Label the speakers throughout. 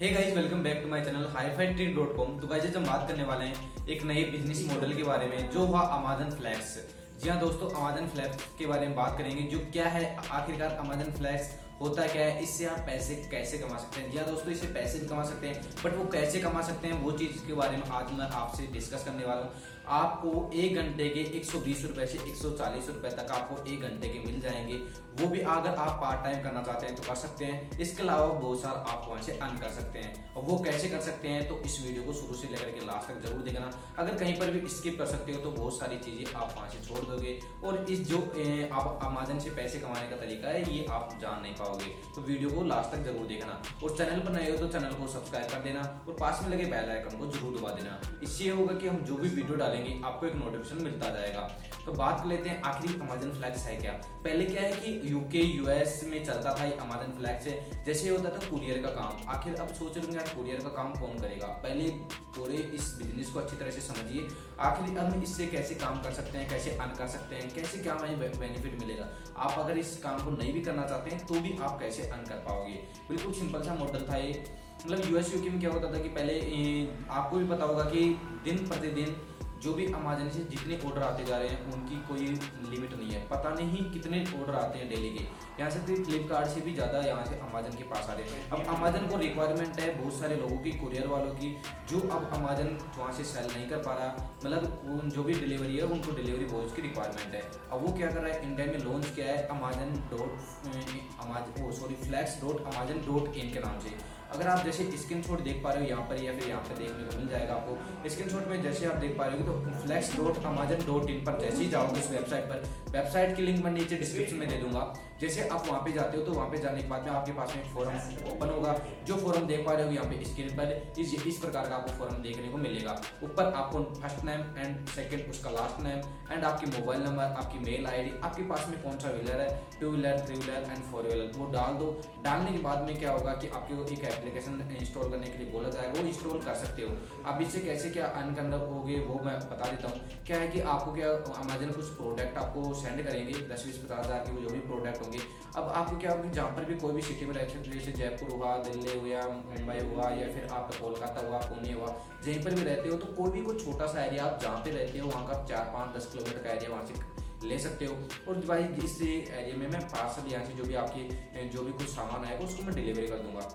Speaker 1: Guys welcome back to my channel hi fi तो हम बात करने वाले हैं एक नए बिज़नेस मॉडल के बारे में, जो हुआ अमेजन फ्लैक्स जी हाँ दोस्तों अमेजन फ्लैक्स के बारे में बात करेंगे, जो क्या है, आखिरकार अमेजन फ्लैक्स होता क्या है, इससे आप पैसे कैसे कमा सकते हैं? जी हाँ दोस्तों, इससे पैसे भी कमा सकते हैं बट वो कैसे कमा सकते हैं, वो चीज़ के बारे में आज मैं आपसे डिस्कस करने वाला हूँ। आपको एक घंटे के एक सौ बीस रुपए से एक सौ चालीस रुपए तक आपको एक घंटे के मिल जाएँगे। वो भी अगर आप पार्ट टाइम करना चाहते हैं तो कर सकते हैं। इसके अलावा बहुत सारा आप वहाँ से अर्न कर सकते हैं। और वो कैसे कर सकते हैं तो इस वीडियो को शुरू से लेकर के लास्ट तक ज़रूर देखना। अगर कहीं पर भी स्किप कर सकते हो तो बहुत सारी चीज़ें आप वहाँ से छोड़ दोगे। और इस जो आप अमेजन से पैसे कमाने का तरीका है, ये आप जान नहीं पाओगे। तो वीडियो को लास्ट तक ज़रूर देखना। और चैनल पर नए हो तो चैनल को सब्सक्राइब कर देना। और पास में लगे बेल आइकन को ज़रूर दबा देना। इससे होगा कि हम जो भी वीडियो डालेंगे आपको एक नोटिफिकेशन मिलता जाएगा। तो बात कर लेते हैं, आखिरी अमेजन फ्लैक्स है क्या? पहले क्या है कि यूके यूएस में चलता था ये अमेजन फ्लैक्स से। जैसे होता था कुरियर का काम। आखिर अब सोच रहे यार कुरियर का काम कौन करेगा? पहले पूरे इस बिज़नेस को अच्छी तरह से समझिए। आखिर हम इससे कैसे काम कर सकते हैं, कैसे अर्न कर सकते हैं, कैसे क्या हमें बेनिफिट मिलेगा? आप अगर इस काम को नहीं भी करना चाहते हैं तो भी आप कैसे अर्न कर पाओगे? बिल्कुल सिंपल सा मॉडल था ये। मतलब यूएस यूके में क्या होता था कि पहले आपको भी पता होगा कि दिन प्रतिदिन जो भी अमेजन से जितने ऑर्डर आते जा रहे हैं, उनकी कोई लिमिट नहीं है। पता नहीं कितने ऑर्डर आते हैं डेली के। यहाँ से फ्लिपकार्ट से भी ज़्यादा यहाँ से अमेजन के पास आ रहे हैं। अब अमेजन को रिक्वायरमेंट है बहुत सारे लोगों की कुरियर वालों की, जो अब अमेजन वहाँ से सेल नहीं कर पा रहा। मतलब जो भी डिलीवरी है, उनको डिलीवरी बॉयज़ की रिक्वायरमेंट है। अब वो क्या कर रहा है इंडिया में लॉन्च किया है Amazon dot sorry Flex dot Amazon dot in के नाम से। अगर आप जैसे स्क्रीन शॉट देख पा रहे हो यहाँ पर या फिर यहाँ पर देखने को मिल जाएगा आपको। स्क्रीन शॉट में जैसे आप देख पा रहे हो तो Flex dot Amazon dot in पर जैसे ही जाओगे इस वेबसाइट पर वेबसाइट की लिंक मैं नीचे डिस्क्रिप्शन में दे दूँगा। जैसे आप वहाँ पे जाते हो तो वहाँ पे जाने के बाद में आपके पास में फोरम ओपन होगा। जो फोरम देख पा रहे हो यहाँ पे स्क्रीन पर, इस इस प्रकार का आपको फोरम देखने को मिलेगा। ऊपर आपको फ़र्स्ट नेम एंड सेकंड उसका लास्ट नेम एंड आपकी मोबाइल नंबर आपकी मेल आईडी आपके पास में कौन सा व्हीलर है? Two wheeler three wheeler and four wheeler वो डाल दो। डालने के बाद में क्या होगा कि आपके एक एप्लीकेशन इंस्टॉल करने के लिए बोला जाएगा वो इंस्टॉल कर सकते हो। अब इससे कैसे क्या अर्न करना होगे, वो मैं बता देता हूँ। क्या है कि आपको क्या अमेजन कुछ प्रोडक्ट आपको सेंड करेंगे, दस बीस पचास हज़ार के जो भी प्रोडक्ट होंगे। अब आपको क्या होगा जहाँ पर भी कोई भी सिटी में रहते हैं जैसे जयपुर हुआ, दिल्ली हुआ, मुंबई हुआ, या फिर आप कोलकाता हुआ, पुणे हुआ, जहीं पर भी रहते हो तो कोई भी कोई छोटा सा एरिया आप जहाँ पे रहते हो, वहाँ का चार पाँच दस किलोमीटर का एरिया वहाँ से ले सकते हो। और भाई, इस एरिया में मैं पार्सल यहाँ से जो भी आपकी, जो भी कुछ सामान आएगा, उसको मैं डिलीवरी कर दूँगा।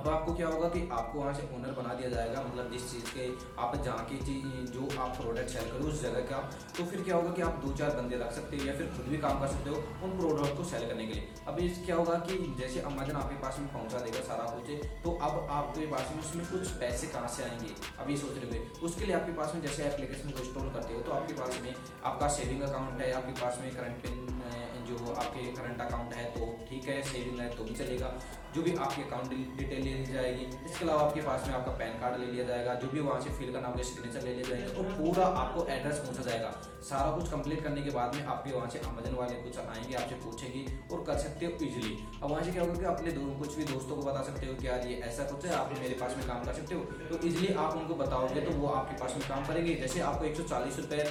Speaker 1: अब आपको क्या होगा कि आपको वहाँ से ओनर बना दिया जाएगा मतलब जिस चीज़ के आप जहाँ की चीज़ जो आप प्रोडक्ट सेल करो उस जगह का तो फिर क्या होगा कि आप दो चार बंदे रख सकते हो या फिर खुद भी काम कर सकते हो उन प्रोडक्ट को सेल करने के लिए। अब इस क्या होगा कि जैसे अमेजन आपके पास में पहुँचा देगा सारा कुछ तो अब आपके पास में उसमें कुछ पैसे कहाँ से आएँगे अभी सोच रहे हुए उसके लिए आपके पास में जैसे एप्लीकेशन को इंस्टॉल करते हो तो आपके पास में आपका सेविंग अकाउंट है, आपके पास में करंट जो आपके करंट अकाउंट है तो है सेविंग है तो भी चलेगा। जो भी आपके अकाउंट डिटेल ले ली जाएगी, इसके अलावा आपके पास में आपका पैन कार्ड ले लिया जाएगा, जो भी वहाँ से फिल करना होगा सिग्नेचर ले लिया जाएगा तो पूरा आपको एड्रेस पहुँचा जाएगा। सारा कुछ कंप्लीट करने के बाद में आपके वहाँ से अमेजन वाले कुछ आएँगे, आपसे पूछेंगे और कर सकते हो इजिली अब वहाँ से क्या होगा कि अपने कुछ भी दोस्तों को बता सकते हो कि यार ये ऐसा कुछ है, आप मेरे पास में काम कर सकते हो तो इजिली आप उनको बताओगे तो वो आपके पास में काम करेंगे। जैसे आपको एक सौ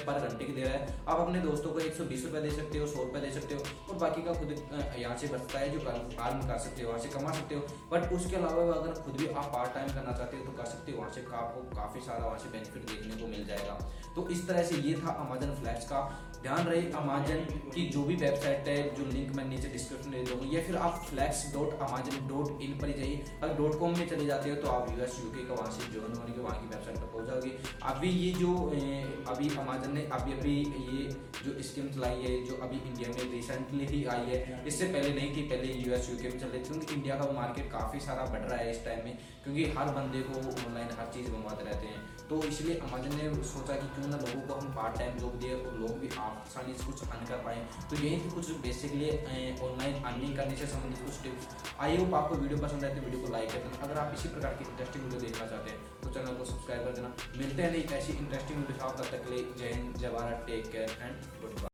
Speaker 1: पर घंटे की दे रहा है, आप अपने दोस्तों को एक सौ दे सकते हो, सौ दे सकते हो, और बाकी का खुद यहाँ से बचता है जो अर्न कर सकते हो, वहाँ से कमा सकते हो। बट उसके अलावा अगर खुद भी आप पार्ट टाइम करना चाहते हो तो कर सकते हो। वहाँ से आपको काफ़ी सारा वहाँ से बेनिफिट देखने को मिल जाएगा। तो इस तरह से ये था अमेजन फ्लैक्स का। ध्यान रहे अमेजन की जो भी वेबसाइट है, जो लिंक मैं नीचे डिस्क्रिप्शन दे दूँगा, या फिर आप Flex dot Amazon dot in पर ही जाइए। अगर डॉट कॉम में चले जाते हो तो आप यूएस यूके का वहाँ से ज्वाइन होने के वहाँ की वेबसाइट पर पहुँच जाओगे अभी ये जो अभी अमेजन ने अभी अभी ये जो स्कीम चलाई है जो अभी इंडिया में रिसेंटली ही आई है इससे पहले नहीं थी पहले यूएस यूके में चल रही थी क्योंकि इंडिया का मार्केट काफ़ी सारा बढ़ रहा है इस टाइम में क्योंकि हर बंदे को ऑनलाइन हर चीज़ मंगवाते रहते हैं। तो इसलिए अमेजन ने सोचा कि क्यों ना लोगों को हम पार्ट टाइम जॉब दिए और लोग भी आसानी से कुछ अर्न कर पाए। तो यही थी कुछ बेसिकली ऑनलाइन अर्निंग करने से संबंधित कुछ टिप्स आई होप आपको वीडियो पसंद आए तो वीडियो को लाइक कर देना अगर आप इसी प्रकार की इंटरेस्टिंग वीडियो देखना चाहते हैं तो चैनल को सब्सक्राइब कर देना। मिलते हैं नहीं ऐसी इंटरेस्टिंग वीडियो तब तक के लिए जय हिंद, जय Bharat take care and good bye